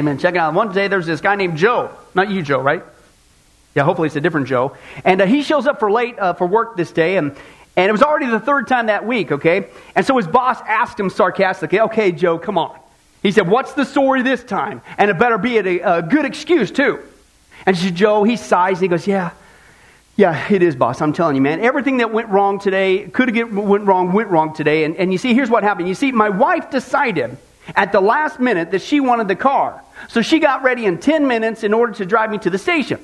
Amen. Check it out. One day there's this guy named Joe. Not you, Joe, right? Yeah, hopefully it's a different Joe. And uh, he shows up for late uh, for work this day, and, and it was already the third time that week, okay? And so his boss asked him sarcastically, okay, Joe, come on. He said, what's the story this time? And it better be a, a good excuse, too. And said, Joe, he sighs, and he goes, yeah, yeah, it is, boss. I'm telling you, man. Everything that went wrong today, could have went wrong, went wrong today. And, and you see, here's what happened. You see, my wife decided at the last minute that she wanted the car. So she got ready in 10 minutes in order to drive me to the station.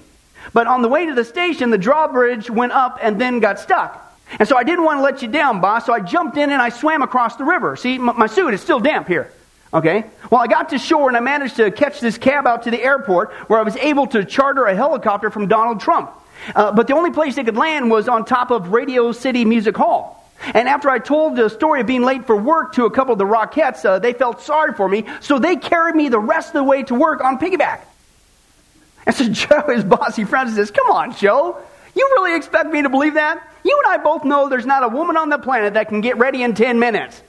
But on the way to the station, the drawbridge went up and then got stuck. And so I didn't want to let you down, boss. So I jumped in and I swam across the river. See, my, my suit is still damp here. Okay? Well, I got to shore and I managed to catch this cab out to the airport where I was able to charter a helicopter from Donald Trump. Uh, but the only place they could land was on top of Radio City Music Hall. And after I told the story of being late for work to a couple of the Rockettes, uh, they felt sorry for me, so they carried me the rest of the way to work on piggyback. And so Joe, his bossy friend, says, Come on, Joe. You really expect me to believe that? You and I both know there's not a woman on the planet that can get ready in 10 minutes.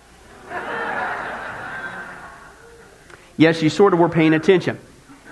yes, you sort of were paying attention.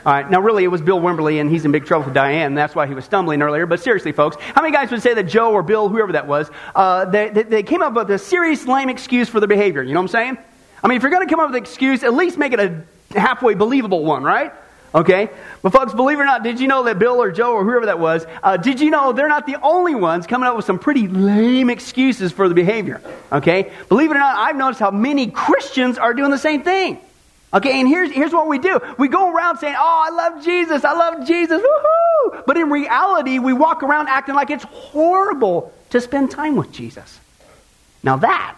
All right, now really it was Bill Wimberly, and he's in big trouble with Diane. That's why he was stumbling earlier. But seriously, folks, how many guys would say that Joe or Bill, whoever that was, uh, they, they, they, came up with a serious lame excuse for their behavior? You know what I'm saying? I mean, if you're going to come up with an excuse, at least make it a halfway believable one, right? Okay? But folks, believe it or not, did you know that Bill or Joe or whoever that was, uh, did you know they're not the only ones coming up with some pretty lame excuses for the behavior? Okay? Believe it or not, I've noticed how many Christians are doing the same thing. Okay, and here's, here's what we do. We go around saying, Oh, I love Jesus, I love Jesus, woohoo! But in reality, we walk around acting like it's horrible to spend time with Jesus. Now that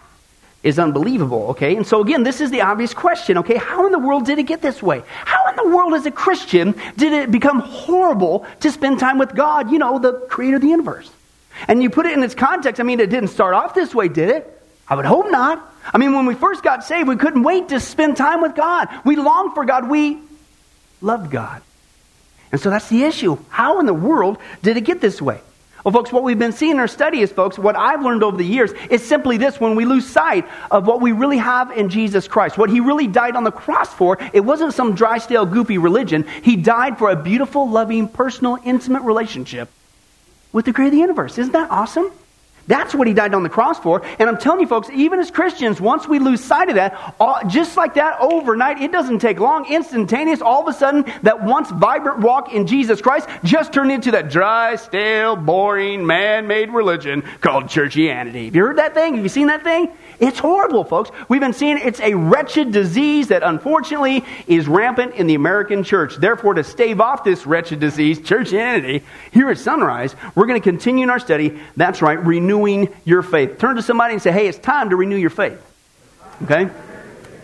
is unbelievable, okay? And so again, this is the obvious question, okay? How in the world did it get this way? How in the world, as a Christian, did it become horrible to spend time with God, you know, the creator of the universe? And you put it in its context, I mean, it didn't start off this way, did it? I would hope not. I mean, when we first got saved, we couldn't wait to spend time with God. We longed for God. We loved God. And so that's the issue. How in the world did it get this way? Well, folks, what we've been seeing in our study is, folks, what I've learned over the years is simply this when we lose sight of what we really have in Jesus Christ, what He really died on the cross for, it wasn't some dry, stale, goopy religion. He died for a beautiful, loving, personal, intimate relationship with the creator of the universe. Isn't that awesome? That's what he died on the cross for. And I'm telling you, folks, even as Christians, once we lose sight of that, all, just like that overnight, it doesn't take long, instantaneous, all of a sudden, that once vibrant walk in Jesus Christ just turned into that dry, stale, boring, man made religion called churchianity. Have you heard that thing? Have you seen that thing? It's horrible, folks. We've been seeing it's a wretched disease that unfortunately is rampant in the American church. Therefore, to stave off this wretched disease, churchianity, here at Sunrise, we're going to continue in our study. That's right, renewing your faith. Turn to somebody and say, hey, it's time to renew your faith. Okay?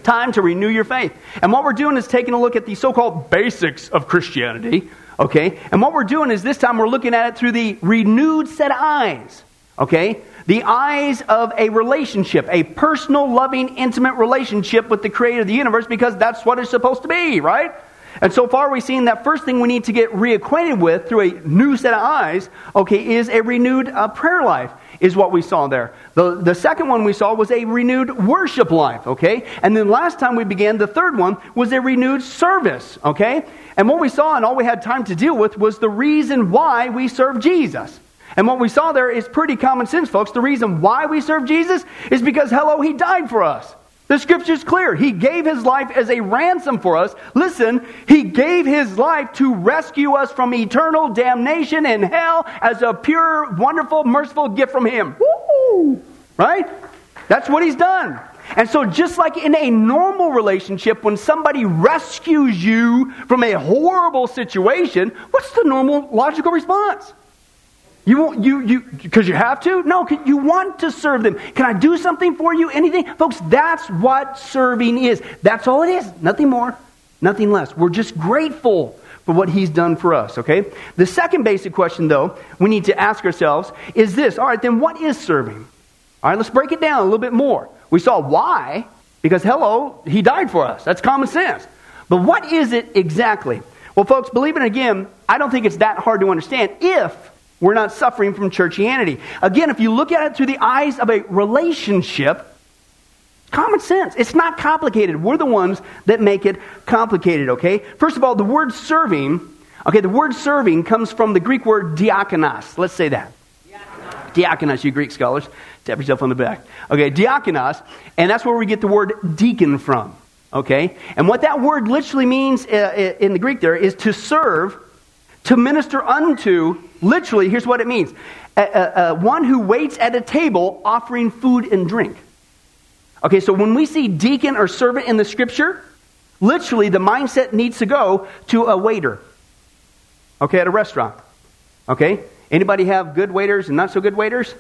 Time to renew your faith. And what we're doing is taking a look at the so called basics of Christianity. Okay? And what we're doing is this time we're looking at it through the renewed set of eyes. Okay? the eyes of a relationship, a personal, loving, intimate relationship with the creator of the universe because that's what it's supposed to be, right? And so far, we've seen that first thing we need to get reacquainted with through a new set of eyes, okay, is a renewed uh, prayer life, is what we saw there. The, the second one we saw was a renewed worship life, okay? And then last time we began, the third one was a renewed service, okay? And what we saw and all we had time to deal with was the reason why we serve Jesus. And what we saw there is pretty common sense, folks. The reason why we serve Jesus is because, hello, He died for us. The scripture's clear. He gave his life as a ransom for us. Listen, he gave his life to rescue us from eternal damnation and hell as a pure, wonderful, merciful gift from him. Woo! Right? That's what he's done. And so, just like in a normal relationship, when somebody rescues you from a horrible situation, what's the normal logical response? You won't, you, you, because you have to? No, you want to serve them. Can I do something for you? Anything? Folks, that's what serving is. That's all it is. Nothing more, nothing less. We're just grateful for what He's done for us, okay? The second basic question, though, we need to ask ourselves is this all right, then what is serving? All right, let's break it down a little bit more. We saw why, because hello, He died for us. That's common sense. But what is it exactly? Well, folks, believe it again, I don't think it's that hard to understand if we're not suffering from churchianity. Again, if you look at it through the eyes of a relationship, common sense. It's not complicated. We're the ones that make it complicated, okay? First of all, the word serving, okay, the word serving comes from the Greek word diakonos. Let's say that. Diakonos, you Greek scholars. Tap yourself on the back. Okay, diakonos, and that's where we get the word deacon from, okay? And what that word literally means uh, uh, in the Greek there is to serve, to minister unto, literally, here's what it means one who waits at a table offering food and drink. Okay, so when we see deacon or servant in the scripture, literally the mindset needs to go to a waiter. Okay, at a restaurant. Okay? Anybody have good waiters and not so good waiters?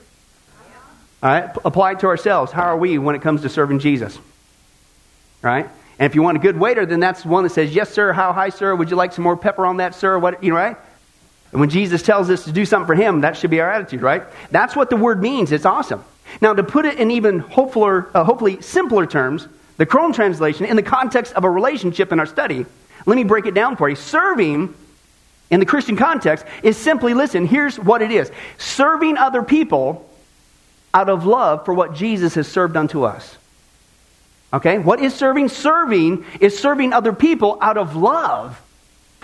All right, apply it to ourselves. How are we when it comes to serving Jesus? All right? And if you want a good waiter, then that's one that says, Yes, sir, how high, sir? Would you like some more pepper on that, sir? What, you know, right? And when Jesus tells us to do something for him, that should be our attitude, right? That's what the word means. It's awesome. Now, to put it in even hopefuler, uh, hopefully simpler terms, the Crone translation, in the context of a relationship in our study, let me break it down for you. Serving in the Christian context is simply listen, here's what it is serving other people out of love for what Jesus has served unto us. Okay? What is serving? Serving is serving other people out of love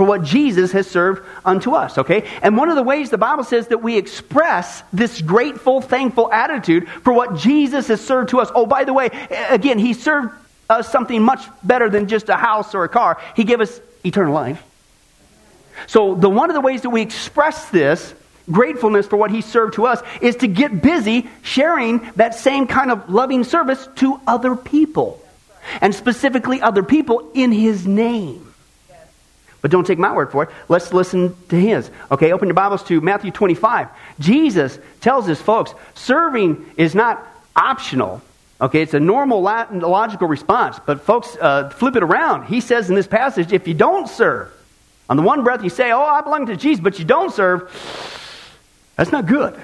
for what Jesus has served unto us, okay? And one of the ways the Bible says that we express this grateful, thankful attitude for what Jesus has served to us. Oh, by the way, again, he served us something much better than just a house or a car. He gave us eternal life. So, the one of the ways that we express this gratefulness for what he served to us is to get busy sharing that same kind of loving service to other people. And specifically other people in his name. But don't take my word for it. Let's listen to his. Okay, open your Bibles to Matthew 25. Jesus tells his folks, serving is not optional. Okay, it's a normal logical response. But folks, uh, flip it around. He says in this passage, if you don't serve, on the one breath you say, oh, I belong to Jesus, but you don't serve, that's not good.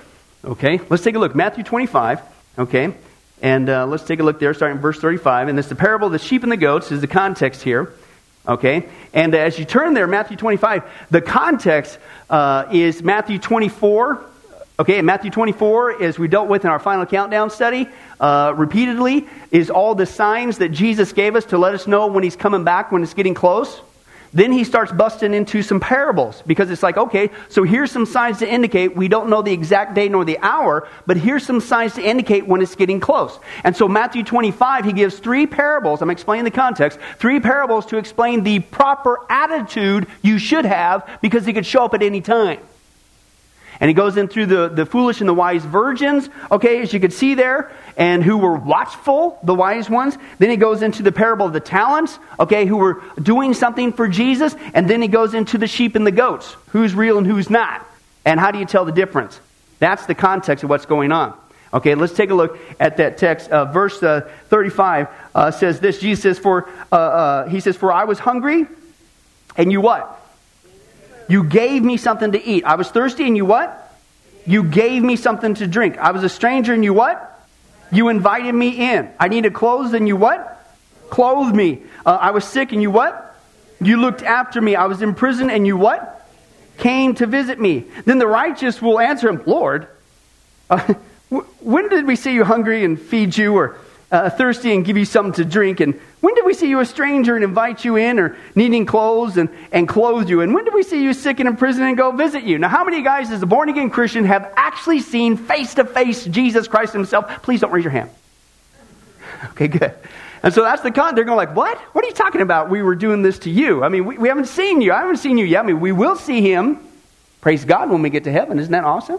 Okay, let's take a look. Matthew 25. Okay, and uh, let's take a look there, starting in verse 35. And this the parable of the sheep and the goats is the context here. Okay? And as you turn there, Matthew 25, the context uh, is Matthew 24. Okay, and Matthew 24, as we dealt with in our final countdown study, uh, repeatedly, is all the signs that Jesus gave us to let us know when he's coming back, when it's getting close. Then he starts busting into some parables because it's like, okay, so here's some signs to indicate we don't know the exact day nor the hour, but here's some signs to indicate when it's getting close. And so Matthew 25, he gives three parables. I'm explaining the context. Three parables to explain the proper attitude you should have because he could show up at any time. And he goes in through the, the foolish and the wise virgins, okay, as you can see there, and who were watchful, the wise ones. Then he goes into the parable of the talents, okay, who were doing something for Jesus. And then he goes into the sheep and the goats, who's real and who's not. And how do you tell the difference? That's the context of what's going on. Okay, let's take a look at that text. Uh, verse uh, 35 uh, says this Jesus says, For, uh, uh, he says, For I was hungry, and you what? You gave me something to eat. I was thirsty and you what? You gave me something to drink. I was a stranger and you what? You invited me in. I needed clothes and you what? Clothed me. Uh, I was sick and you what? You looked after me. I was in prison and you what? Came to visit me. Then the righteous will answer him, Lord, uh, when did we see you hungry and feed you or uh, thirsty and give you something to drink? And when did we see you a stranger and invite you in or needing clothes and, and clothe you? And when did we see you sick and in prison and go visit you? Now, how many guys, as a born again Christian, have actually seen face to face Jesus Christ Himself? Please don't raise your hand. Okay, good. And so that's the con. They're going like, what? What are you talking about? We were doing this to you. I mean, we, we haven't seen you. I haven't seen you yet. I mean, we will see him. Praise God when we get to heaven. Isn't that awesome?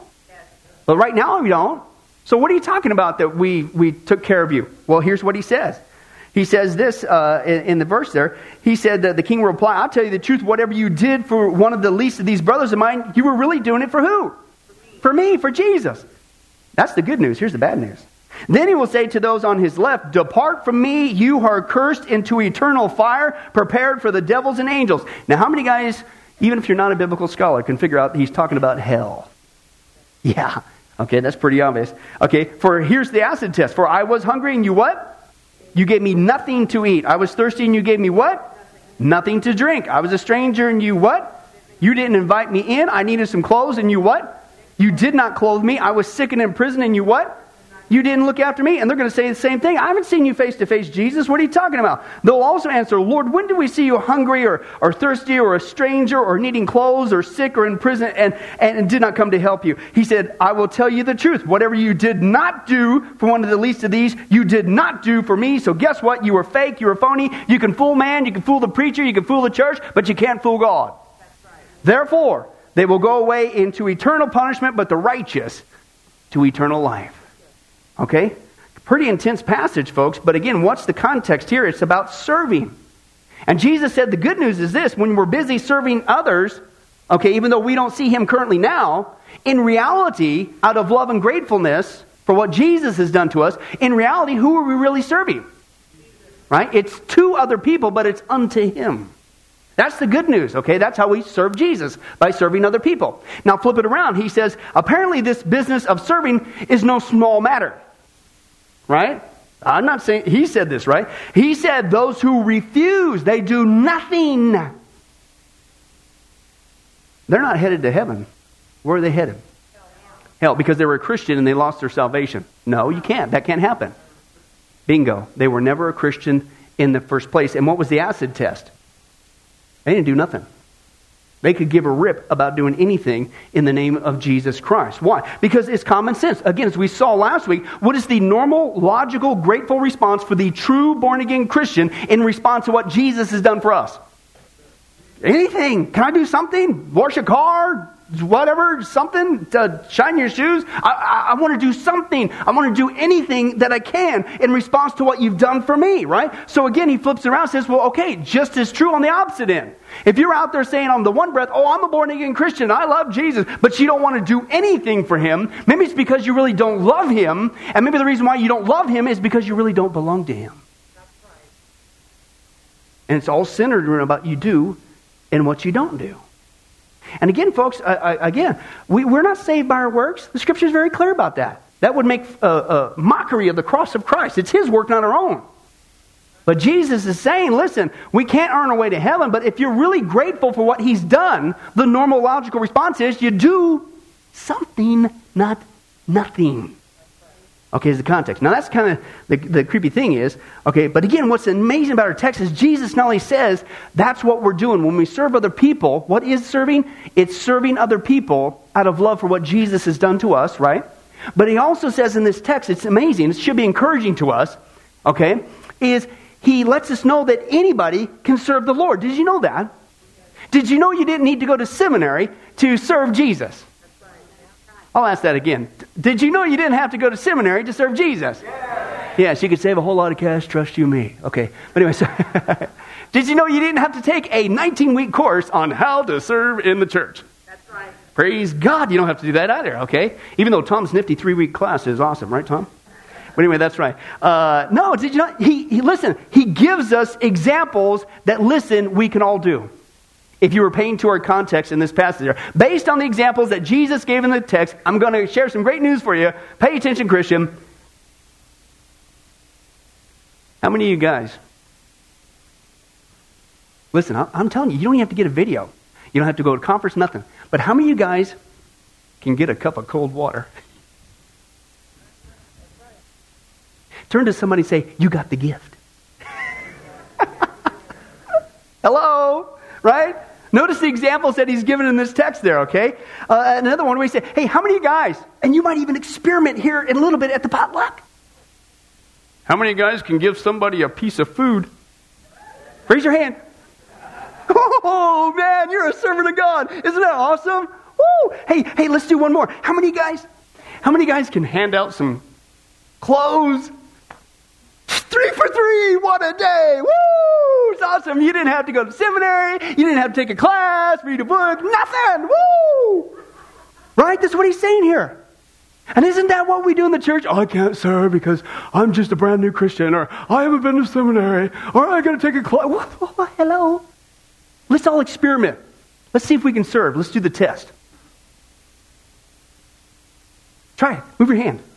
But right now we don't. So what are you talking about that we, we took care of you? Well, here's what he says. He says this uh, in, in, the verse there. He said that the king will reply, I'll tell you the truth, whatever you did for one of the least of these brothers of mine, you were really doing it for who? For me, for, me, for Jesus. That's the good news. Here's the bad news. Then he will say to those on his left, Depart from me, you are cursed into eternal fire, prepared for the devils and angels. Now, how many guys, even if you're not a biblical scholar, can figure out he's talking about hell? Yeah. Okay, that's pretty obvious. Okay, for here's the acid test. For I was hungry and you what? You gave me nothing to eat. I was thirsty and you gave me what? Nothing to drink. I was a stranger and you what? You didn't invite me in. I needed some clothes and you what? You did not clothe me. I was sick and in prison and you what? You didn't look after me. And they're going to say the same thing. I haven't seen you face to face, Jesus. What are you talking about? They'll also answer, Lord, when did we see you hungry or, or thirsty or a stranger or needing clothes or sick or in prison and, and, and did not come to help you? He said, I will tell you the truth. Whatever you did not do for one of the least of these, you did not do for me. So guess what? You were fake. You were phony. You can fool man. You can fool the preacher. You can fool the church, but you can't fool God. Therefore, they will go away into eternal punishment, but the righteous to eternal life. Okay? Pretty intense passage, folks, but again, what's the context here? It's about serving. And Jesus said the good news is this when we're busy serving others, okay, even though we don't see him currently now, in reality, out of love and gratefulness for what Jesus has done to us, in reality, who are we really serving? Right? It's to other people, but it's unto him. That's the good news, okay? That's how we serve Jesus, by serving other people. Now flip it around. He says, apparently this business of serving is no small matter. Right? I'm not saying, he said this, right? He said, those who refuse, they do nothing. They're not headed to heaven. Where are they headed? Hell, because they were a Christian and they lost their salvation. No, you can't. That can't happen. Bingo. They were never a Christian in the first place. And what was the acid test? They didn't do nothing. They could give a rip about doing anything in the name of Jesus Christ. Why? Because it's common sense. Again, as we saw last week, what is the normal, logical, grateful response for the true born again Christian in response to what Jesus has done for us? Anything. Can I do something? Wash a car? Whatever, something to shine your shoes. I, I, I want to do something. I want to do anything that I can in response to what you've done for me, right? So again, he flips around says, well, okay, just as true on the opposite end. If you're out there saying on the one breath, oh, I'm a born again Christian, I love Jesus, but you don't want to do anything for him, maybe it's because you really don't love him, and maybe the reason why you don't love him is because you really don't belong to him. And it's all centered around about you do and what you don't do. And again, folks, I, I, again, we, we're not saved by our works. The scripture is very clear about that. That would make a, a mockery of the cross of Christ. It's his work, not our own. But Jesus is saying, listen, we can't earn our way to heaven, but if you're really grateful for what he's done, the normal logical response is you do something, not nothing. Okay, is the context. Now that's kind of the, the creepy thing is, okay, but again, what's amazing about our text is Jesus not only says that's what we're doing when we serve other people. What is serving? It's serving other people out of love for what Jesus has done to us, right? But he also says in this text, it's amazing, it should be encouraging to us, okay, is he lets us know that anybody can serve the Lord. Did you know that? Did you know you didn't need to go to seminary to serve Jesus? I'll ask that again. Did you know you didn't have to go to seminary to serve Jesus? Yeah. Yes, you could save a whole lot of cash, trust you me. Okay. But anyway, so did you know you didn't have to take a 19 week course on how to serve in the church? That's right. Praise God, you don't have to do that either, okay? Even though Tom's nifty three week class is awesome, right, Tom? But anyway, that's right. Uh, no, did you not? He, he, listen, he gives us examples that, listen, we can all do if you were paying to our context in this passage. Based on the examples that Jesus gave in the text, I'm going to share some great news for you. Pay attention, Christian. How many of you guys? Listen, I'm telling you, you don't even have to get a video. You don't have to go to conference, nothing. But how many of you guys can get a cup of cold water? Turn to somebody and say, You got the gift. Hello? Right? Notice the examples that he's given in this text there, okay? Uh, another one where he said, Hey, how many guys? And you might even experiment here in a little bit at the potluck. How many guys can give somebody a piece of food? Raise your hand. Oh, man, you're a servant of God. Isn't that awesome? Woo! Hey, hey, let's do one more. How many guys? How many guys can hand out some clothes? Three for three. What a day. Woo! It's awesome. You didn't have to go to seminary. You didn't have to take a class, read a book, nothing. Woo! Right? That's what he's saying here. And isn't that what we do in the church? Oh, I can't serve because I'm just a brand new Christian, or I haven't been to seminary, or I got to take a class. hello. Let's all experiment. Let's see if we can serve. Let's do the test. Try it. Move your hand.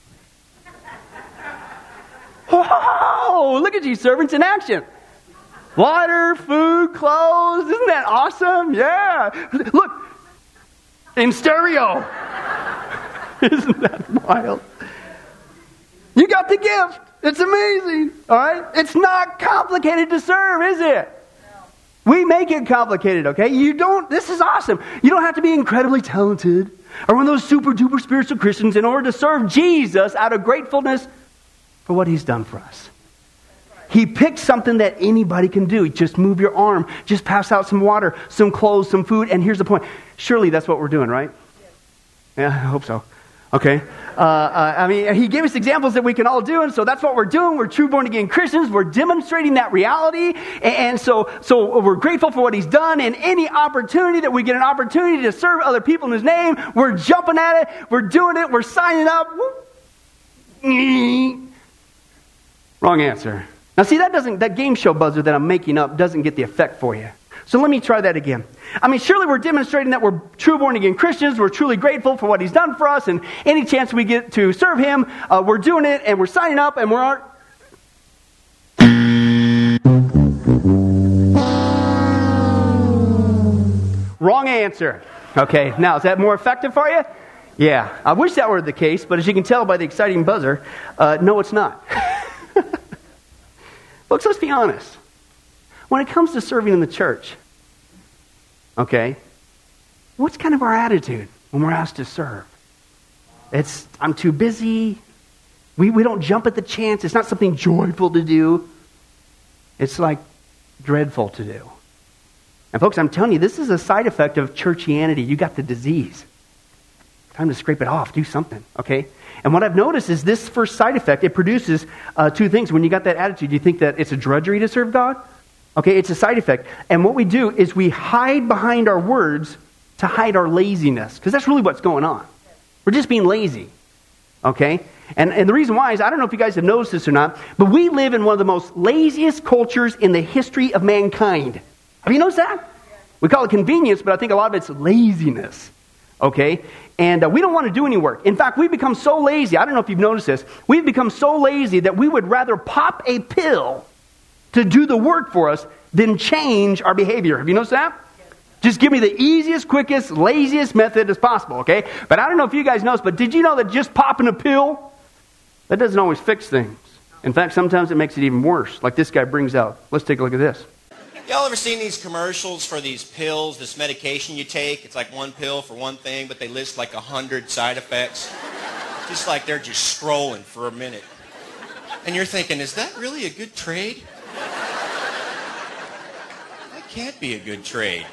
Oh! Oh, look at you, servants in action. Water, food, clothes. Isn't that awesome? Yeah. Look, in stereo. Isn't that wild? You got the gift. It's amazing. All right? It's not complicated to serve, is it? We make it complicated, okay? You don't, this is awesome. You don't have to be incredibly talented or one of those super duper spiritual Christians in order to serve Jesus out of gratefulness for what he's done for us. He picked something that anybody can do. Just move your arm, just pass out some water, some clothes, some food, and here's the point. Surely that's what we're doing, right? Yeah, I hope so. Okay. Uh, uh, I mean, he gave us examples that we can all do, and so that's what we're doing. We're true born again Christians. We're demonstrating that reality, and, and so so we're grateful for what he's done. And any opportunity that we get an opportunity to serve other people in his name, we're jumping at it. We're doing it. We're signing up. Wrong answer. Now, see, that doesn't that game show buzzer that I'm making up doesn't get the effect for you. So let me try that again. I mean, surely we're demonstrating that we're true born again Christians. We're truly grateful for what He's done for us, and any chance we get to serve Him, uh, we're doing it, and we're signing up, and we're. Wrong answer. Okay, now is that more effective for you? Yeah, I wish that were the case, but as you can tell by the exciting buzzer, uh, no, it's not. Folks, let's be honest. When it comes to serving in the church, okay, what's kind of our attitude when we're asked to serve? It's, I'm too busy. We, we don't jump at the chance. It's not something joyful to do. It's like dreadful to do. And, folks, I'm telling you, this is a side effect of churchianity. You got the disease. Time to scrape it off. Do something, okay? And what I've noticed is this first side effect, it produces uh, two things. When you got that attitude, you think that it's a drudgery to serve God, Okay, it's a side effect. And what we do is we hide behind our words to hide our laziness, because that's really what's going on. We're just being lazy. Okay? And, and the reason why is I don't know if you guys have noticed this or not, but we live in one of the most laziest cultures in the history of mankind. Have you noticed that? We call it convenience, but I think a lot of it's laziness. Okay? And uh, we don't want to do any work. In fact, we've become so lazy. I don't know if you've noticed this. We've become so lazy that we would rather pop a pill to do the work for us than change our behavior. Have you noticed that? Just give me the easiest, quickest, laziest method as possible, okay? But I don't know if you guys noticed, but did you know that just popping a pill, that doesn't always fix things. In fact, sometimes it makes it even worse, like this guy brings out. Let's take a look at this. Y'all ever seen these commercials for these pills, this medication you take? It's like one pill for one thing, but they list like a hundred side effects. Just like they're just scrolling for a minute. And you're thinking, is that really a good trade? That can't be a good trade.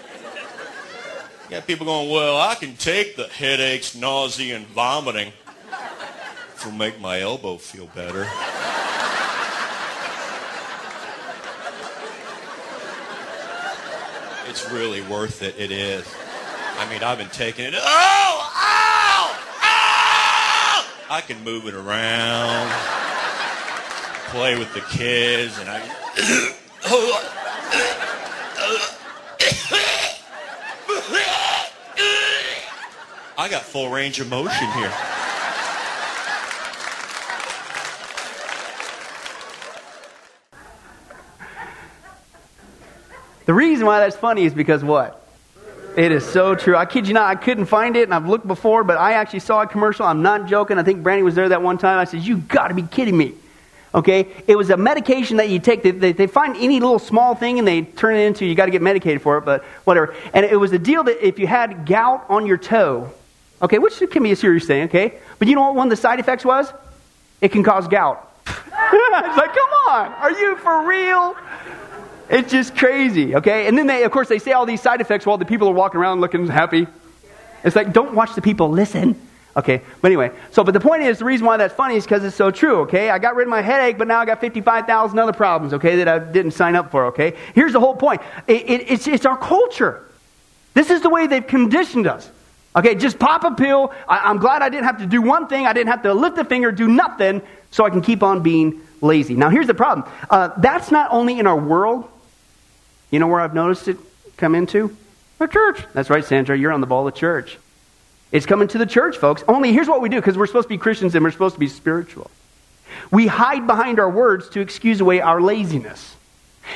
You got people going, well, I can take the headaches, nausea, and vomiting. It'll make my elbow feel better. It's really worth it. It is. I mean, I've been taking it. Oh! Oh! Oh! I can move it around, play with the kids, and I. I got full range of motion here. The reason why that's funny is because what? It is so true. I kid you not, I couldn't find it, and I've looked before, but I actually saw a commercial. I'm not joking. I think Brandy was there that one time. I said, You got to be kidding me. Okay? It was a medication that you take. They, they, they, find any little small thing and they turn it into, you got to get medicated for it, but whatever. And it was a deal that if you had gout on your toe, okay, which can be a serious thing, okay? But you know what one of the side effects was? It can cause gout. it's like, come on, are you for real? It's just crazy, okay? And then they, of course, they say all these side effects while the people are walking around looking happy. It's like, don't watch the people, listen. Okay, but anyway, so but the point is the reason why that's funny is because it's so true. Okay, I got rid of my headache, but now I got fifty-five thousand other problems. Okay, that I didn't sign up for. Okay, here's the whole point. It, it, it's it's our culture. This is the way they've conditioned us. Okay, just pop a pill. I, am glad I didn't have to do one thing. I didn't have to lift a finger, do nothing, so I can keep on being lazy. Now, here's the problem. Uh, that's not only in our world. You know where I've noticed it come into? The church. That's right, Sandra. You're on the ball of church. It's coming to the church, folks. Only here's what we do because we're supposed to be Christians and we're supposed to be spiritual. We hide behind our words to excuse away our laziness.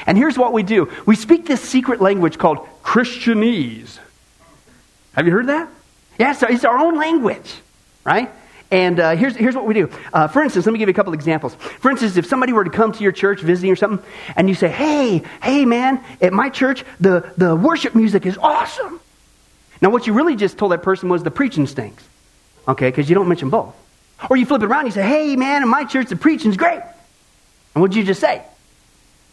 And here's what we do we speak this secret language called Christianese. Have you heard that? Yes, yeah, it's our own language, right? And uh, here's, here's what we do. Uh, for instance, let me give you a couple examples. For instance, if somebody were to come to your church visiting or something, and you say, hey, hey, man, at my church, the, the worship music is awesome. Now, what you really just told that person was the preaching stinks. Okay, because you don't mention both. Or you flip it around and you say, hey, man, in my church, the preaching's great. And what'd you just say?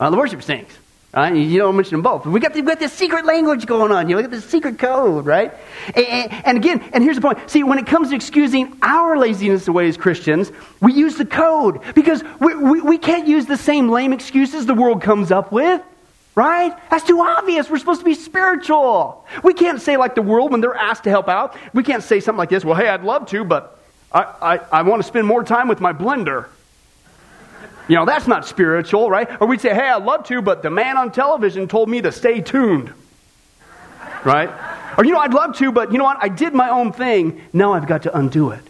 Well, the worship stinks. Right? You don't mention them both. We got, we got this secret language going on. You know, we got this secret code, right? And, and, and, again, and here's the point. See, when it comes to excusing our laziness away as Christians, we use the code because we, we, we can't use the same lame excuses the world comes up with. Right? That's too obvious. We're supposed to be spiritual. We can't say like the world when they're asked to help out. We can't say something like this. Well, hey, I'd love to, but I, I, I want to spend more time with my blender. You know, that's not spiritual, right? Or we'd say, hey, I'd love to, but the man on television told me to stay tuned. Right? Or, you know, I'd love to, but you know what? I did my own thing. Now I've got to undo it.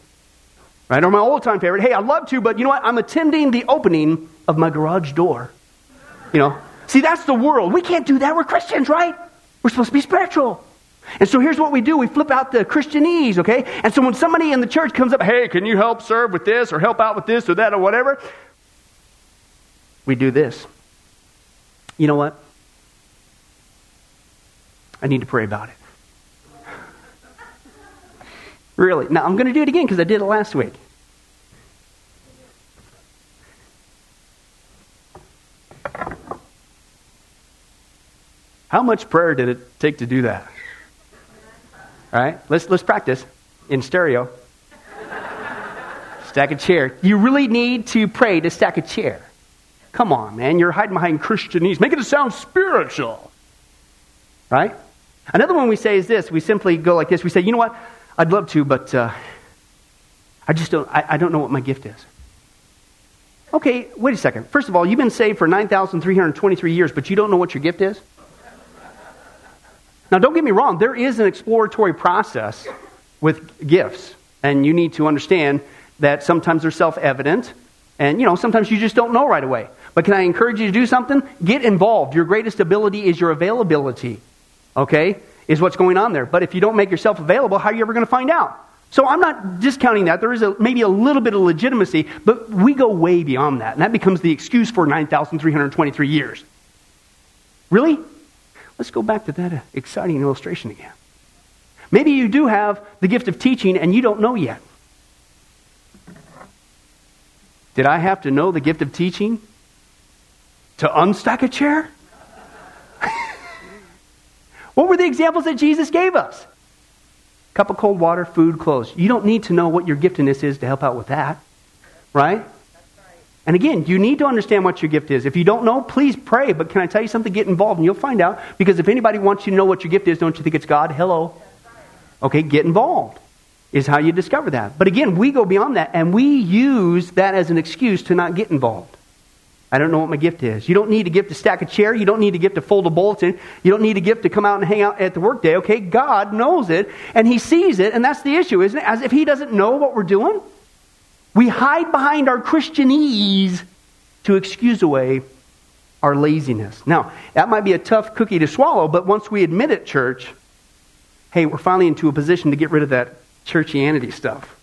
Right? Or my old time favorite, hey, I'd love to, but you know what? I'm attending the opening of my garage door. You know? See, that's the world. We can't do that. We're Christians, right? We're supposed to be spiritual. And so here's what we do we flip out the Christianese, okay? And so when somebody in the church comes up, hey, can you help serve with this or help out with this or that or whatever? We do this. You know what? I need to pray about it. Really. Now, I'm going to do it again because I did it last week. How much prayer did it take to do that? All right, let's, let's practice in stereo. Stack a chair. You really need to pray to stack a chair. Come on, man. You're hiding behind Christianese. Make it sound spiritual. Right? Another one we say is this. We simply go like this. We say, you know what? I'd love to, but uh, I just don't, I, I don't know what my gift is. Okay, wait a second. First of all, you've been saved for 9,323 years, but you don't know what your gift is? Now, don't get me wrong. There is an exploratory process with gifts, and you need to understand that sometimes they're self evident, and, you know, sometimes you just don't know right away. But can I encourage you to do something? Get involved. Your greatest ability is your availability. Okay? Is what's going on there. But if you don't make yourself available, how are you ever going to find out? So I'm not discounting that. There is a, maybe a little bit of legitimacy, but we go way beyond that. And that becomes the excuse for 9,323 years. Really? Let's go back to that uh, exciting illustration again. Maybe you do have the gift of teaching and you don't know yet. Did I have to know the gift of teaching to unstack a chair? what were the examples that Jesus gave us? Cup of cold water, food, clothes. You don't need to know what your giftedness is to help out with that, right? And again, you need to understand what your gift is. If you don't know, please pray. But can I tell you something? Get involved and you'll find out. Because if anybody wants you to know what your gift is, don't you think it's God? Hello. Okay, get involved is how you discover that. But again, we go beyond that and we use that as an excuse to not get involved. I don't know what my gift is. You don't need a gift to stack a chair. You don't need a gift to fold a bulletin. You don't need a gift to come out and hang out at the workday. Okay, God knows it and He sees it, and that's the issue, isn't it? As if He doesn't know what we're doing. We hide behind our Christianese to excuse away our laziness. Now, that might be a tough cookie to swallow, but once we admit it, church, hey, we're finally into a position to get rid of that churchianity stuff.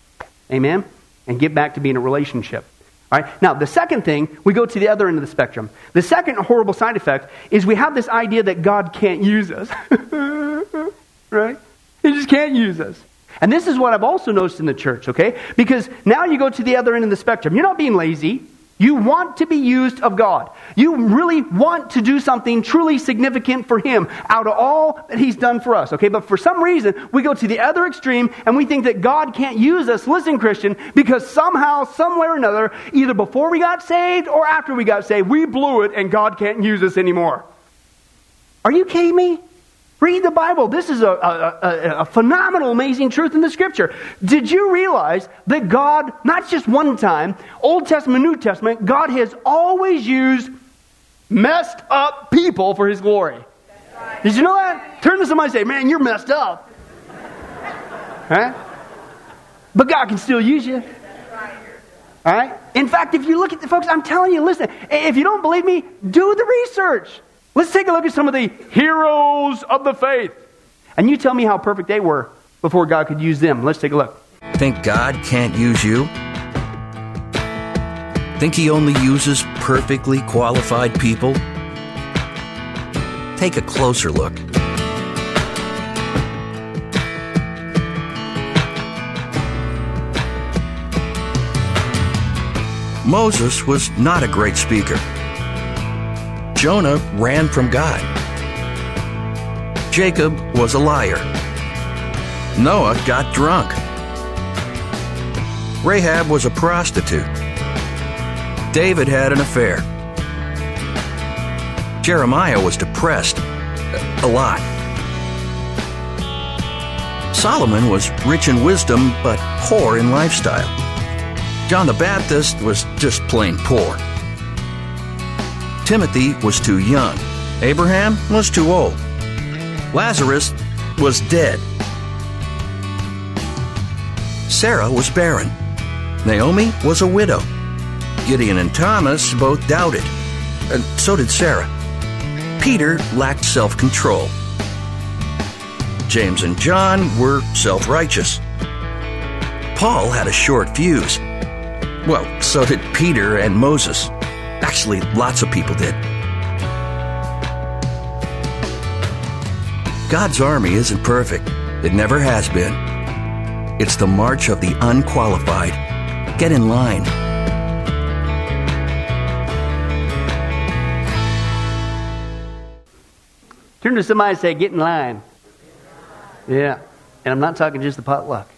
Amen? And get back to being a relationship. Right? Now, the second thing, we go to the other end of the spectrum. The second horrible side effect is we have this idea that God can't use us. right? He just can't use us. And this is what I've also noticed in the church, okay? Because now you go to the other end of the spectrum. You're not being lazy. You want to be used of God. You really want to do something truly significant for Him out of all that He's done for us. Okay, but for some reason, we go to the other extreme and we think that God can't use us, listen, Christian, because somehow, somewhere or another, either before we got saved or after we got saved, we blew it and God can't use us anymore. Are you kidding me? Read the Bible. This is a, a, a, phenomenal, amazing truth in the scripture. Did you realize that God, not just one time, Old Testament, New Testament, God has always used messed up people for his glory? Right. Did you know that? Turn to somebody and say, Man, you're messed up. Right? But God can still use you. All right? In fact, if you look at the folks, I'm telling you, listen, if you don't believe me, do the research. Let's take a look at some of the heroes of the faith. And you tell me how perfect they were before God could use them. Let's take a look. Think God can't use you? Think He only uses perfectly qualified people? Take a closer look. Moses was not a great speaker. Jonah ran from God. Jacob was a liar. Noah got drunk. Rahab was a prostitute. David had an affair. Jeremiah was depressed. A lot. Solomon was rich in wisdom but poor in lifestyle. John the Baptist was just plain poor. Timothy was too young. Abraham was too old. Lazarus was dead. Sarah was barren. Naomi was a widow. Gideon and Thomas both doubted. And so did Sarah. Peter lacked self control. James and John were self righteous. Paul had a short fuse. Well, so did Peter and Moses. Actually, lots of people did. God's army isn't perfect. It never has been. It's the march of the unqualified. Get in line. Turn to somebody and say, get in line. Yeah. And I'm not talking just the potluck.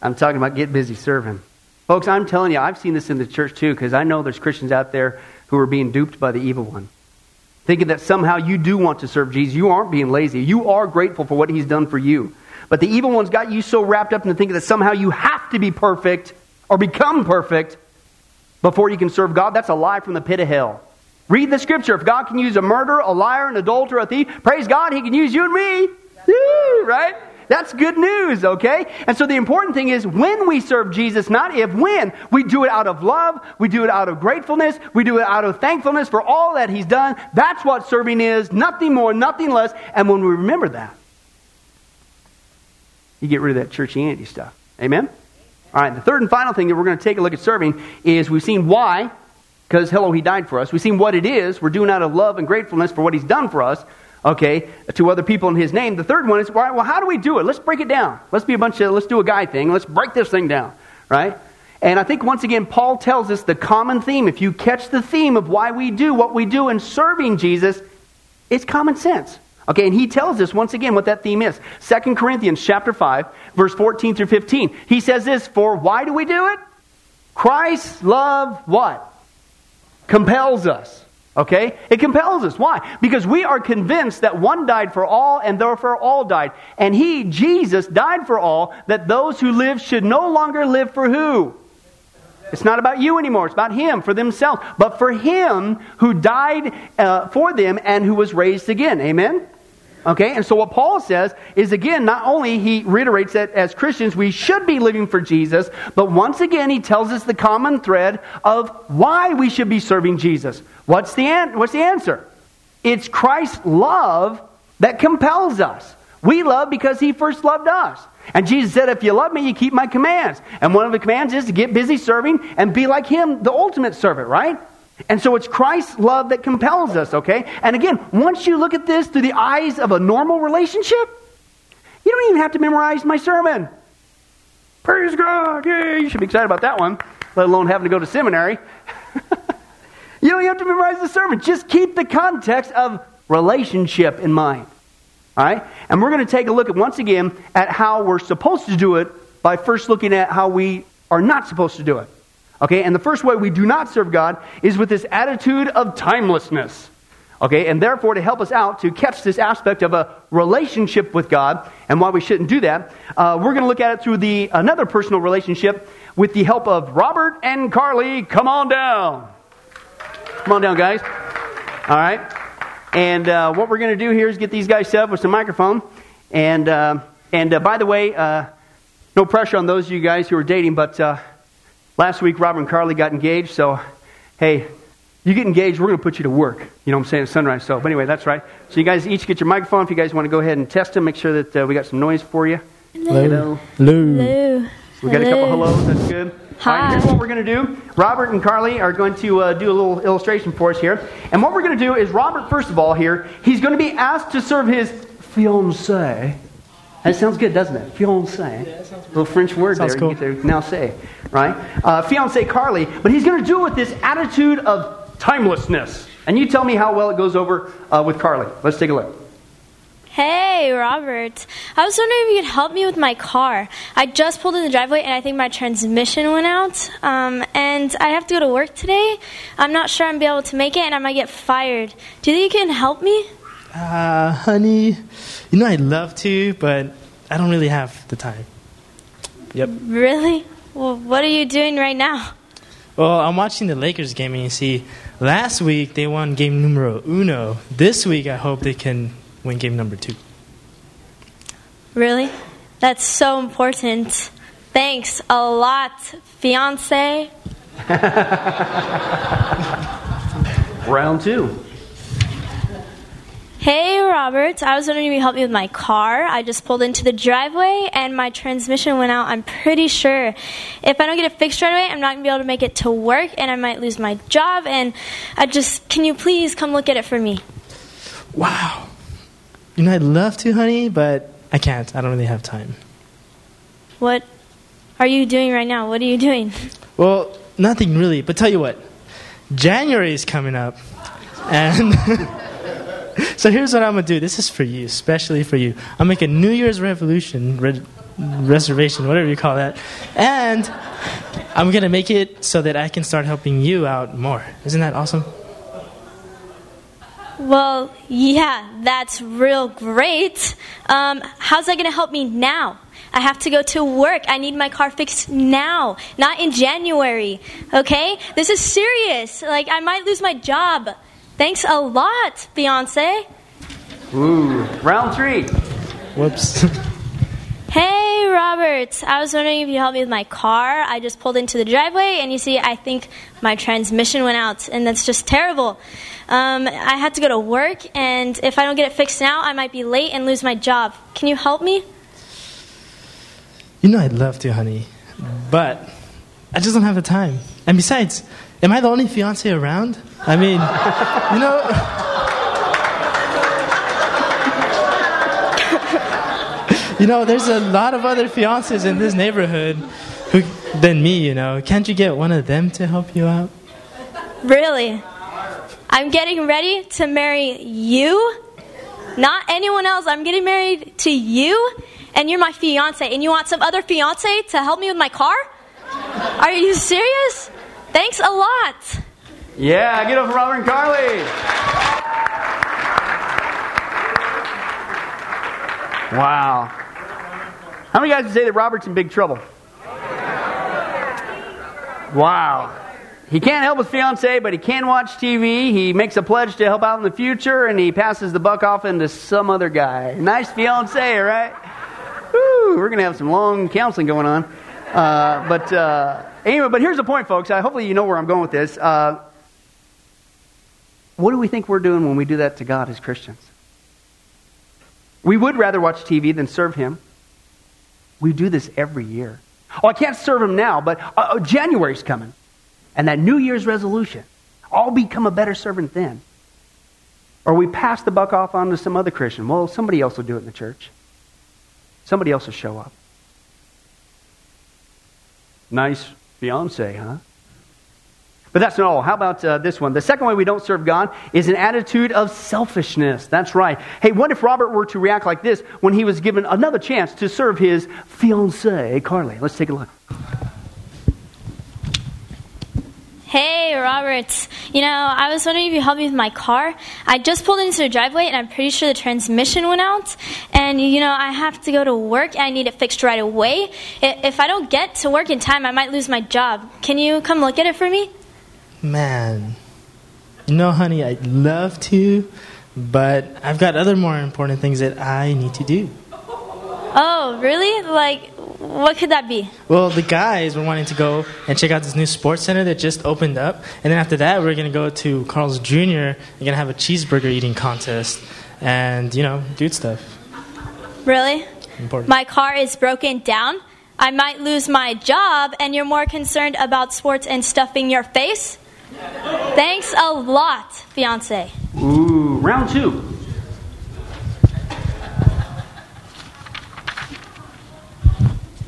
I'm talking about get busy serving. Folks, I'm telling you, I've seen this in the church too, because I know there's Christians out there who are being duped by the evil one. Thinking that somehow you do want to serve Jesus. You aren't being lazy. You are grateful for what he's done for you. But the evil one's got you so wrapped up into thinking that somehow you have to be perfect or become perfect before you can serve God. That's a lie from the pit of hell. Read the scripture. If God can use a murderer, a liar, an adulterer, a thief, praise God, he can use you and me. Woo, right? That's good news, okay? And so the important thing is when we serve Jesus, not if, when. We do it out of love, we do it out of gratefulness, we do it out of thankfulness for all that He's done. That's what serving is, nothing more, nothing less. And when we remember that, you get rid of that churchianity stuff. Amen? All right, the third and final thing that we're going to take a look at serving is we've seen why, because hello, He died for us. We've seen what it is. We're doing out of love and gratefulness for what He's done for us okay, to other people in his name. The third one is, well, how do we do it? Let's break it down. Let's be a bunch of, let's do a guy thing. Let's break this thing down, right? And I think once again, Paul tells us the common theme. If you catch the theme of why we do what we do in serving Jesus, it's common sense. Okay, and he tells us once again what that theme is. 2 Corinthians chapter 5, verse 14 through 15. He says this, for why do we do it? Christ's love what? Compels us. Okay? It compels us. Why? Because we are convinced that one died for all and therefore all died. And he, Jesus, died for all that those who live should no longer live for who? It's not about you anymore. It's about him, for themselves. But for him who died uh, for them and who was raised again. Amen? Okay, and so what Paul says is again, not only he reiterates that as Christians we should be living for Jesus, but once again he tells us the common thread of why we should be serving Jesus. What's the, an- what's the answer? It's Christ's love that compels us. We love because he first loved us. And Jesus said, If you love me, you keep my commands. And one of the commands is to get busy serving and be like him, the ultimate servant, right? And so it's Christ's love that compels us, okay? And again, once you look at this through the eyes of a normal relationship, you don't even have to memorize my sermon. Praise God. Yay. You should be excited about that one, let alone having to go to seminary. you don't have to memorize the sermon. Just keep the context of relationship in mind. All right? And we're going to take a look at once again at how we're supposed to do it by first looking at how we are not supposed to do it. Okay, and the first way we do not serve God is with this attitude of timelessness. Okay, and therefore, to help us out to catch this aspect of a relationship with God and why we shouldn't do that, uh, we're going to look at it through the another personal relationship with the help of Robert and Carly. Come on down. Come on down, guys. All right. And uh, what we're going to do here is get these guys set up with some microphone. And, uh, and uh, by the way, uh, no pressure on those of you guys who are dating, but uh, Last week, Robert and Carly got engaged, so hey, you get engaged, we're going to put you to work. You know what I'm saying? Sunrise. So, but anyway, that's right. So you guys each get your microphone. If you guys want to go ahead and test them, make sure that uh, we got some noise for you. Hello. Hello. Hello. We got a couple hellos. That's good. All right, Hi. here's what we're going to do. Robert and Carly are going to uh, do a little illustration for us here. And what we're going to do is, Robert, first of all, here, he's going to be asked to serve his fiancee. That sounds good, doesn't it? Fiancee. little French word Sounds there. cool. You get to now say, right? Uh, fiancee Carly. But he's going to do it with this attitude of timelessness. And you tell me how well it goes over uh, with Carly. Let's take a look. Hey, Robert. I was wondering if you could help me with my car. I just pulled in the driveway and I think my transmission went out. Um, and I have to go to work today. I'm not sure I'm going to be able to make it and I might get fired. Do you think you can help me? Uh, honey, you know I'd love to, but I don't really have the time. Yep. Really? Well, what are you doing right now? Well, I'm watching the Lakers game, and you see, last week they won game numero uno. This week, I hope they can win game number two. Really? That's so important. Thanks a lot, fiance. Round two. Hey, Robert. I was wondering if you could help me with my car. I just pulled into the driveway and my transmission went out. I'm pretty sure. If I don't get it fixed right away, I'm not going to be able to make it to work and I might lose my job. And I just, can you please come look at it for me? Wow. You know I'd love to, honey, but I can't. I don't really have time. What are you doing right now? What are you doing? Well, nothing really, but tell you what, January is coming up, and so here's what I'm gonna do. This is for you, especially for you. I'll make a New Year's revolution, re- reservation, whatever you call that, and I'm gonna make it so that I can start helping you out more. Isn't that awesome? Well, yeah, that's real great. Um, how's that going to help me now? I have to go to work. I need my car fixed now, not in January. Okay? This is serious. Like, I might lose my job. Thanks a lot, fiance. Ooh. Round three. Whoops. Hey, Robert. I was wondering if you help me with my car. I just pulled into the driveway, and you see, I think my transmission went out, and that's just terrible. Um, I had to go to work, and if I don't get it fixed now, I might be late and lose my job. Can you help me? you know I'd love to, honey, but I just don't have the time. And besides, am I the only fiance around? I mean, you know. You know, there's a lot of other fiancés in this neighborhood who, than me, you know. Can't you get one of them to help you out? Really? I'm getting ready to marry you? Not anyone else. I'm getting married to you, and you're my fiance, and you want some other fiance to help me with my car? Are you serious? Thanks a lot. Yeah, get for Robert and Carly. Wow. How many guys would say that Robert's in big trouble? Wow. He can't help his fiance, but he can watch TV. He makes a pledge to help out in the future, and he passes the buck off into some other guy. Nice fiance, right? Woo, we're going to have some long counseling going on. Uh, but uh, anyway, but here's the point, folks. Uh, hopefully, you know where I'm going with this. Uh, what do we think we're doing when we do that to God as Christians? We would rather watch TV than serve Him. We do this every year. Oh, I can't serve Him now, but uh, oh, January's coming. And that New Year's resolution. I'll become a better servant then. Or we pass the buck off on to some other Christian. Well, somebody else will do it in the church. Somebody else will show up. Nice fiance, huh? But that's not all. How about uh, this one? The second way we don't serve God is an attitude of selfishness. That's right. Hey, what if Robert were to react like this when he was given another chance to serve his fiancee, Carly? Let's take a look. Hey, Robert. You know, I was wondering if you help me with my car. I just pulled into the driveway and I'm pretty sure the transmission went out. And, you know, I have to go to work and I need it fixed right away. If I don't get to work in time, I might lose my job. Can you come look at it for me? Man, you know, honey, I'd love to, but I've got other more important things that I need to do. Oh, really? Like, what could that be? Well, the guys were wanting to go and check out this new sports center that just opened up, and then after that, we're gonna go to Carl's Jr. and gonna have a cheeseburger eating contest, and you know, dude stuff. Really? important. My car is broken down. I might lose my job, and you're more concerned about sports and stuffing your face? Thanks a lot, fiance. Ooh, round two.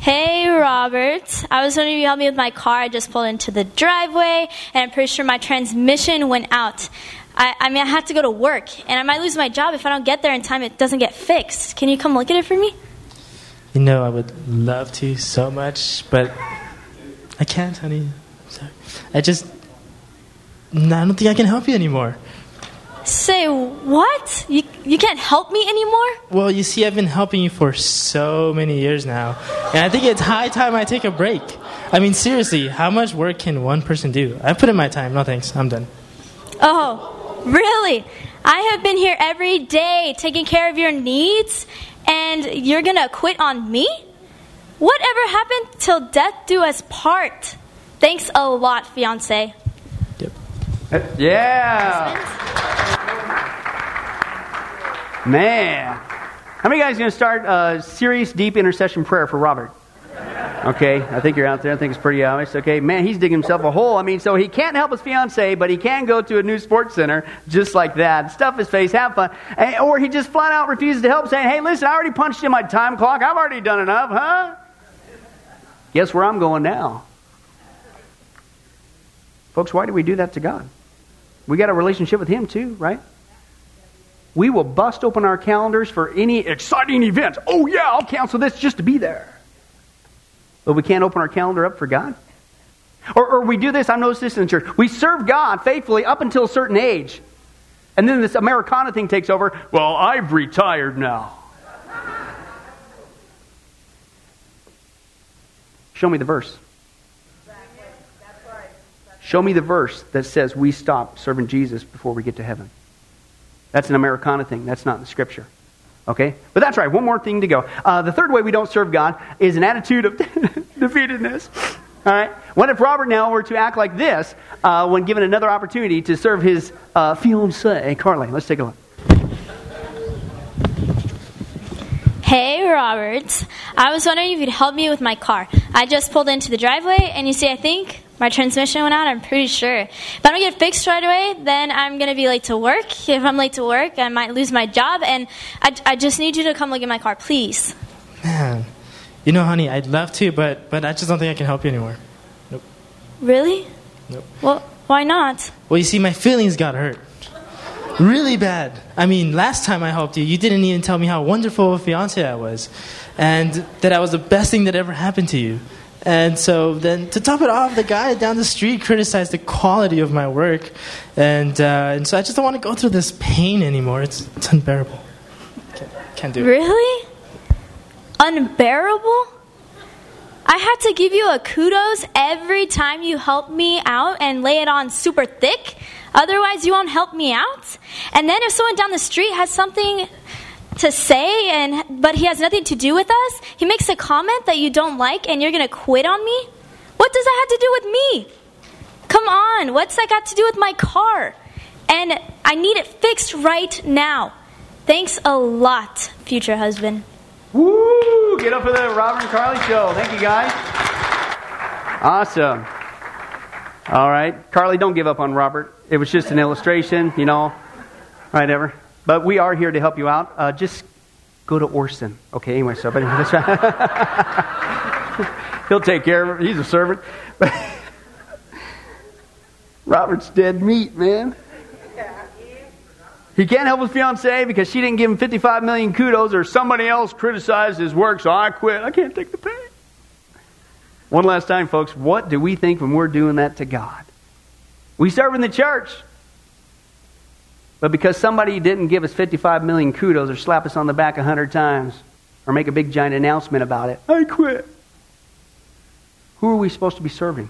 Hey, Robert. I was wondering if you help me with my car. I just pulled into the driveway, and I'm pretty sure my transmission went out. I, I mean, I have to go to work, and I might lose my job if I don't get there in time. It doesn't get fixed. Can you come look at it for me? You know, I would love to so much, but I can't, honey. Sorry. I just. I don't think I can help you anymore. Say what? You, you can't help me anymore? Well, you see, I've been helping you for so many years now, and I think it's high time I take a break. I mean, seriously, how much work can one person do? I put in my time. No thanks. I'm done. Oh, really? I have been here every day taking care of your needs, and you're gonna quit on me? Whatever happened till death do us part? Thanks a lot, fiance. Yep. Uh, yeah. Man. How many guys going to start a serious, deep intercession prayer for Robert? Okay, I think you're out there. I think it's pretty obvious. Okay, man, he's digging himself a hole. I mean, so he can't help his fiance, but he can go to a new sports center just like that, stuff his face, have fun. And, or he just flat out refuses to help, saying, hey, listen, I already punched in my time clock. I've already done enough, huh? Guess where I'm going now? Folks, why do we do that to God? We got a relationship with Him too, right? We will bust open our calendars for any exciting events. Oh, yeah, I'll cancel this just to be there. But we can't open our calendar up for God. Or, or we do this, I've noticed this in the church. We serve God faithfully up until a certain age. And then this Americana thing takes over. Well, I've retired now. Show me the verse. Show me the verse that says we stop serving Jesus before we get to heaven. That's an Americana thing. That's not in the scripture. Okay? But that's right. One more thing to go. Uh, the third way we don't serve God is an attitude of defeatedness. All right? What if Robert now were to act like this uh, when given another opportunity to serve his uh, fiancee, Carly? Let's take a look. Hey, Robert. I was wondering if you'd help me with my car. I just pulled into the driveway, and you see, I think my transmission went out. I'm pretty sure. If I don't get fixed right away, then I'm going to be late to work. If I'm late to work, I might lose my job, and I, I just need you to come look at my car, please. Man, you know, honey, I'd love to, but but I just don't think I can help you anymore. Nope. Really? Nope. Well, why not? Well, you see, my feelings got hurt. Really bad. I mean, last time I helped you, you didn't even tell me how wonderful a fiance I was, and that I was the best thing that ever happened to you. And so then, to top it off, the guy down the street criticized the quality of my work, and uh, and so I just don't want to go through this pain anymore. It's, it's unbearable. Can't, can't do it. Really? Unbearable? I had to give you a kudos every time you help me out and lay it on super thick. Otherwise, you won't help me out. And then if someone down the street has something to say and but he has nothing to do with us, he makes a comment that you don't like and you're going to quit on me? What does that have to do with me? Come on, what's that got to do with my car? And I need it fixed right now. Thanks a lot, future husband. Woo! Get up for the Robert and Carly show. Thank you, guys. Awesome. All right. Carly, don't give up on Robert. It was just an illustration, you know. Right, ever. But we are here to help you out. Uh, just go to Orson. Okay, anyway, so, but that's right. He'll take care of it. He's a servant. Robert's dead meat, man. He can't help his fiancee because she didn't give him 55 million kudos or somebody else criticized his work, so I quit. I can't take the pain. One last time, folks, what do we think when we're doing that to God? We serve in the church. But because somebody didn't give us 55 million kudos or slap us on the back 100 times or make a big giant announcement about it, I quit. Who are we supposed to be serving?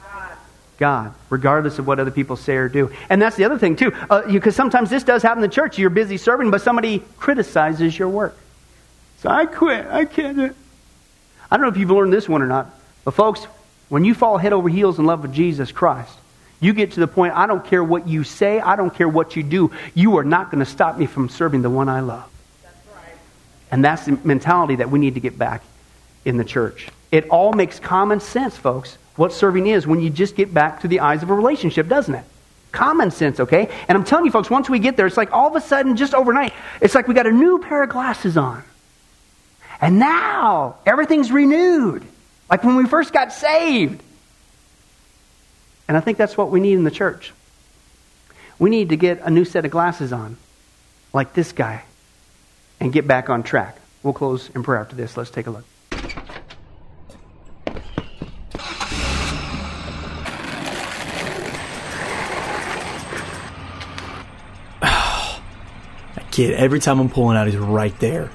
God, God regardless of what other people say or do. And that's the other thing, too, because uh, sometimes this does happen in the church. You're busy serving, but somebody criticizes your work. So I quit. I can't do it. I don't know if you've learned this one or not, but folks, when you fall head over heels in love with Jesus Christ, you get to the point, I don't care what you say, I don't care what you do, you are not going to stop me from serving the one I love. And that's the mentality that we need to get back in the church. It all makes common sense, folks, what serving is when you just get back to the eyes of a relationship, doesn't it? Common sense, okay? And I'm telling you, folks, once we get there, it's like all of a sudden, just overnight, it's like we got a new pair of glasses on. And now everything's renewed, like when we first got saved. And I think that's what we need in the church. We need to get a new set of glasses on, like this guy, and get back on track. We'll close in prayer after this. Let's take a look. kid, every time I'm pulling out, he's right there.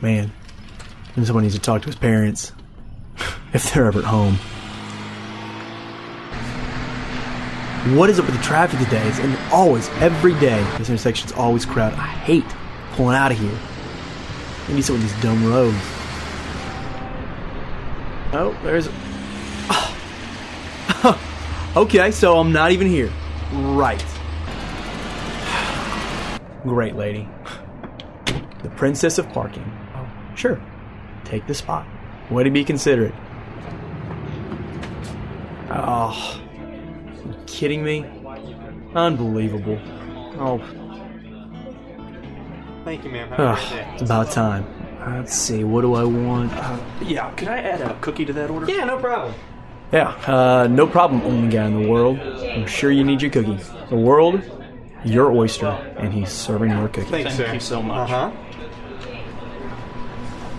Man, and someone needs to talk to his parents if they're ever at home. What is up with the traffic today? It's always, every day, this intersection's always crowded. I hate pulling out of here. Need some of these dumb roads. Oh, there's. Oh. okay, so I'm not even here. Right. Great lady. The princess of parking. Oh, sure. Take the spot. Way to be considerate. Oh, kidding me? Unbelievable. Oh, Thank you, ma'am. Have a ugh, great day. it's about time. Let's see, what do I want? Yeah, could I add a cookie to that order? Yeah, no problem. Yeah, uh, no problem, only guy in the world. I'm sure you need your cookie. The world, your oyster, and he's serving your cookie. Thanks, sir. Thank you so much. Uh huh.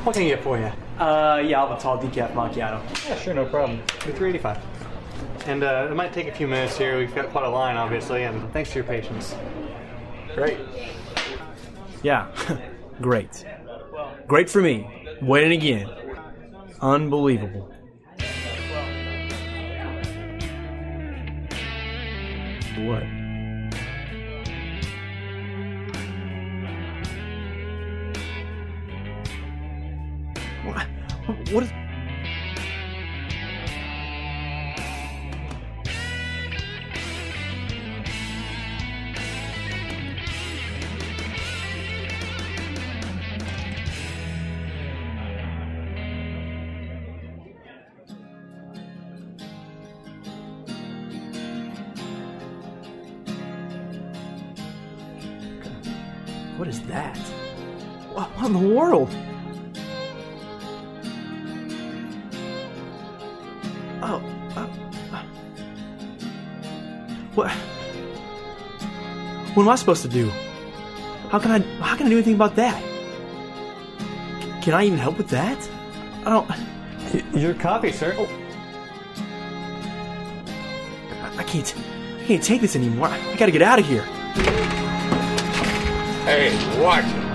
What can I get for you? Uh, yeah, I'll have a tall decaf macchiato. Yeah, sure, no problem. Three eighty-five. And uh, it might take a few minutes here. We've got quite a line, obviously, and thanks for your patience. Great. Yeah, great. Great for me. Winning again. Unbelievable. What? What? What is? The world? Oh, uh, uh. what? What am I supposed to do? How can I? How can I do anything about that? C- Can I even help with that? I don't. Your copy, sir. I- I can't. I can't take this anymore. I gotta get out of here. Hey, watch it.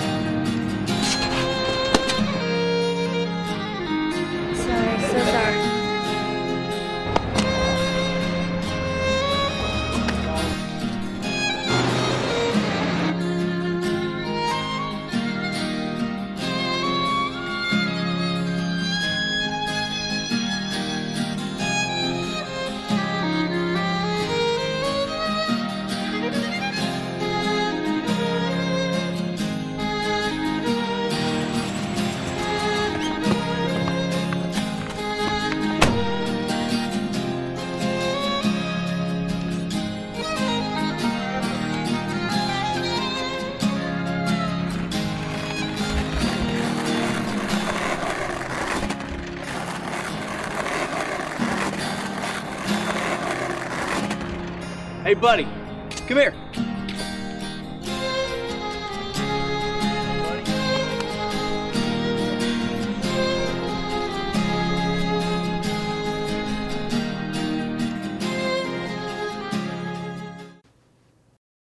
Buddy, come here.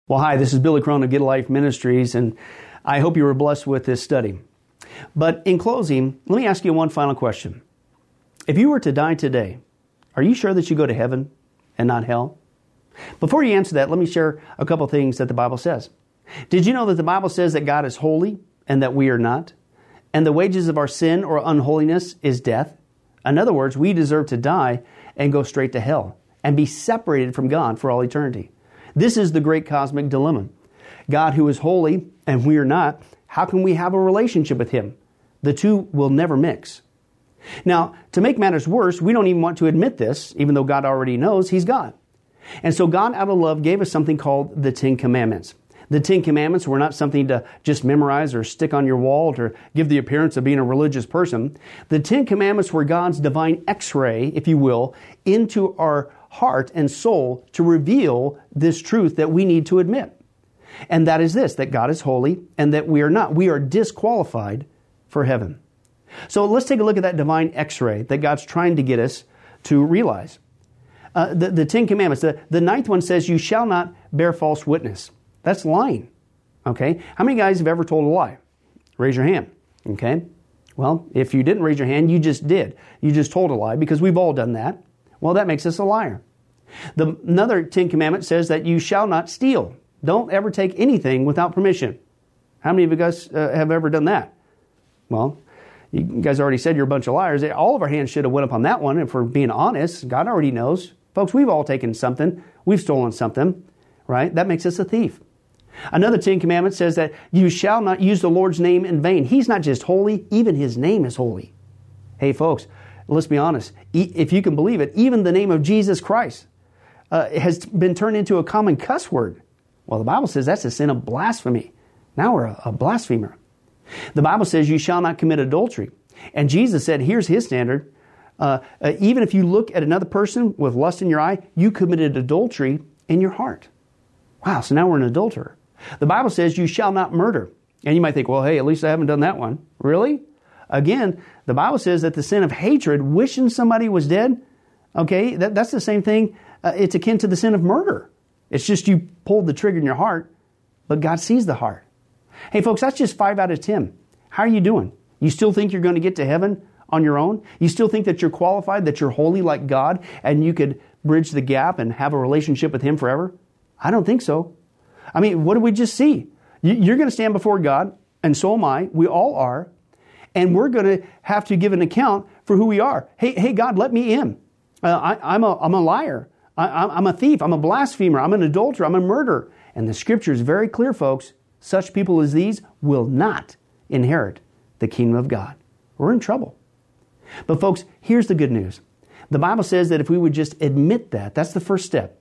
Well, hi, this is Billy Crone of Get a Life Ministries, and I hope you were blessed with this study. But in closing, let me ask you one final question. If you were to die today, are you sure that you go to heaven and not hell? Before you answer that, let me share a couple things that the Bible says. Did you know that the Bible says that God is holy and that we are not? And the wages of our sin or unholiness is death? In other words, we deserve to die and go straight to hell and be separated from God for all eternity. This is the great cosmic dilemma. God, who is holy and we are not, how can we have a relationship with Him? The two will never mix. Now, to make matters worse, we don't even want to admit this, even though God already knows He's God. And so God, out of love, gave us something called the Ten Commandments. The Ten Commandments were not something to just memorize or stick on your wall to give the appearance of being a religious person. The Ten Commandments were God's divine x ray, if you will, into our heart and soul to reveal this truth that we need to admit. And that is this that God is holy and that we are not. We are disqualified for heaven. So let's take a look at that divine x ray that God's trying to get us to realize. Uh, the, the Ten Commandments, the, the ninth one says, You shall not bear false witness. That's lying. Okay? How many guys have ever told a lie? Raise your hand. Okay? Well, if you didn't raise your hand, you just did. You just told a lie because we've all done that. Well, that makes us a liar. The, another Ten Commandment says that you shall not steal. Don't ever take anything without permission. How many of you guys uh, have ever done that? Well, you guys already said you're a bunch of liars. All of our hands should have went up on that one if we're being honest. God already knows. Folks, we've all taken something. We've stolen something, right? That makes us a thief. Another Ten Commandments says that you shall not use the Lord's name in vain. He's not just holy, even His name is holy. Hey, folks, let's be honest. If you can believe it, even the name of Jesus Christ uh, has been turned into a common cuss word. Well, the Bible says that's a sin of blasphemy. Now we're a, a blasphemer. The Bible says you shall not commit adultery. And Jesus said, here's his standard. Uh, uh, even if you look at another person with lust in your eye, you committed adultery in your heart. Wow, so now we're an adulterer. The Bible says you shall not murder. And you might think, well, hey, at least I haven't done that one. Really? Again, the Bible says that the sin of hatred, wishing somebody was dead, okay, that, that's the same thing. Uh, it's akin to the sin of murder. It's just you pulled the trigger in your heart, but God sees the heart. Hey, folks, that's just five out of 10. How are you doing? You still think you're going to get to heaven on your own? You still think that you're qualified, that you're holy like God, and you could bridge the gap and have a relationship with Him forever? I don't think so. I mean, what did we just see? You're going to stand before God, and so am I. We all are. And we're going to have to give an account for who we are. Hey, hey God, let me in. Uh, I, am a, I'm a liar. I, am a thief. I'm a blasphemer. I'm an adulterer. I'm a murderer. And the scripture is very clear, folks. Such people as these will not inherit the kingdom of God. We're in trouble. But, folks, here's the good news. The Bible says that if we would just admit that, that's the first step.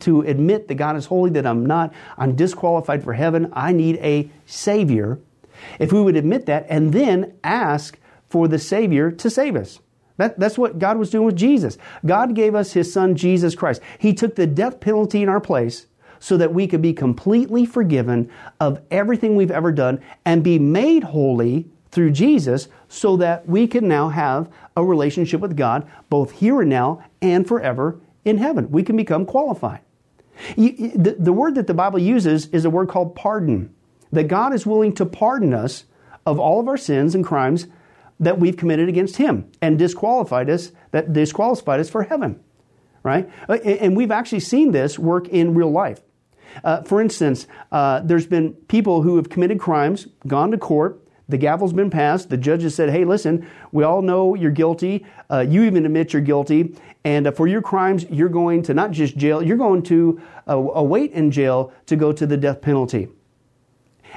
To admit that God is holy, that I'm not, I'm disqualified for heaven, I need a Savior. If we would admit that and then ask for the Savior to save us. That, that's what God was doing with Jesus. God gave us His Son, Jesus Christ. He took the death penalty in our place so that we could be completely forgiven of everything we've ever done and be made holy through Jesus so that we can now have a relationship with God both here and now and forever in heaven. We can become qualified. The, the word that the Bible uses is a word called pardon. That God is willing to pardon us of all of our sins and crimes that we've committed against him and disqualified us that disqualified us for heaven right uh, and we've actually seen this work in real life uh, for instance uh, there's been people who have committed crimes gone to court the gavel's been passed the judge has said hey listen we all know you're guilty uh, you even admit you're guilty and uh, for your crimes you're going to not just jail you're going to uh, await in jail to go to the death penalty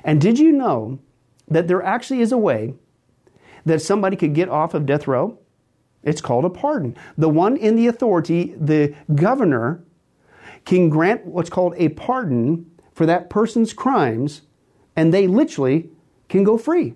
and did you know that there actually is a way that somebody could get off of death row? It's called a pardon. The one in the authority, the governor, can grant what's called a pardon for that person's crimes, and they literally can go free.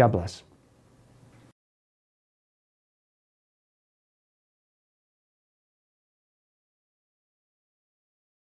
God bless.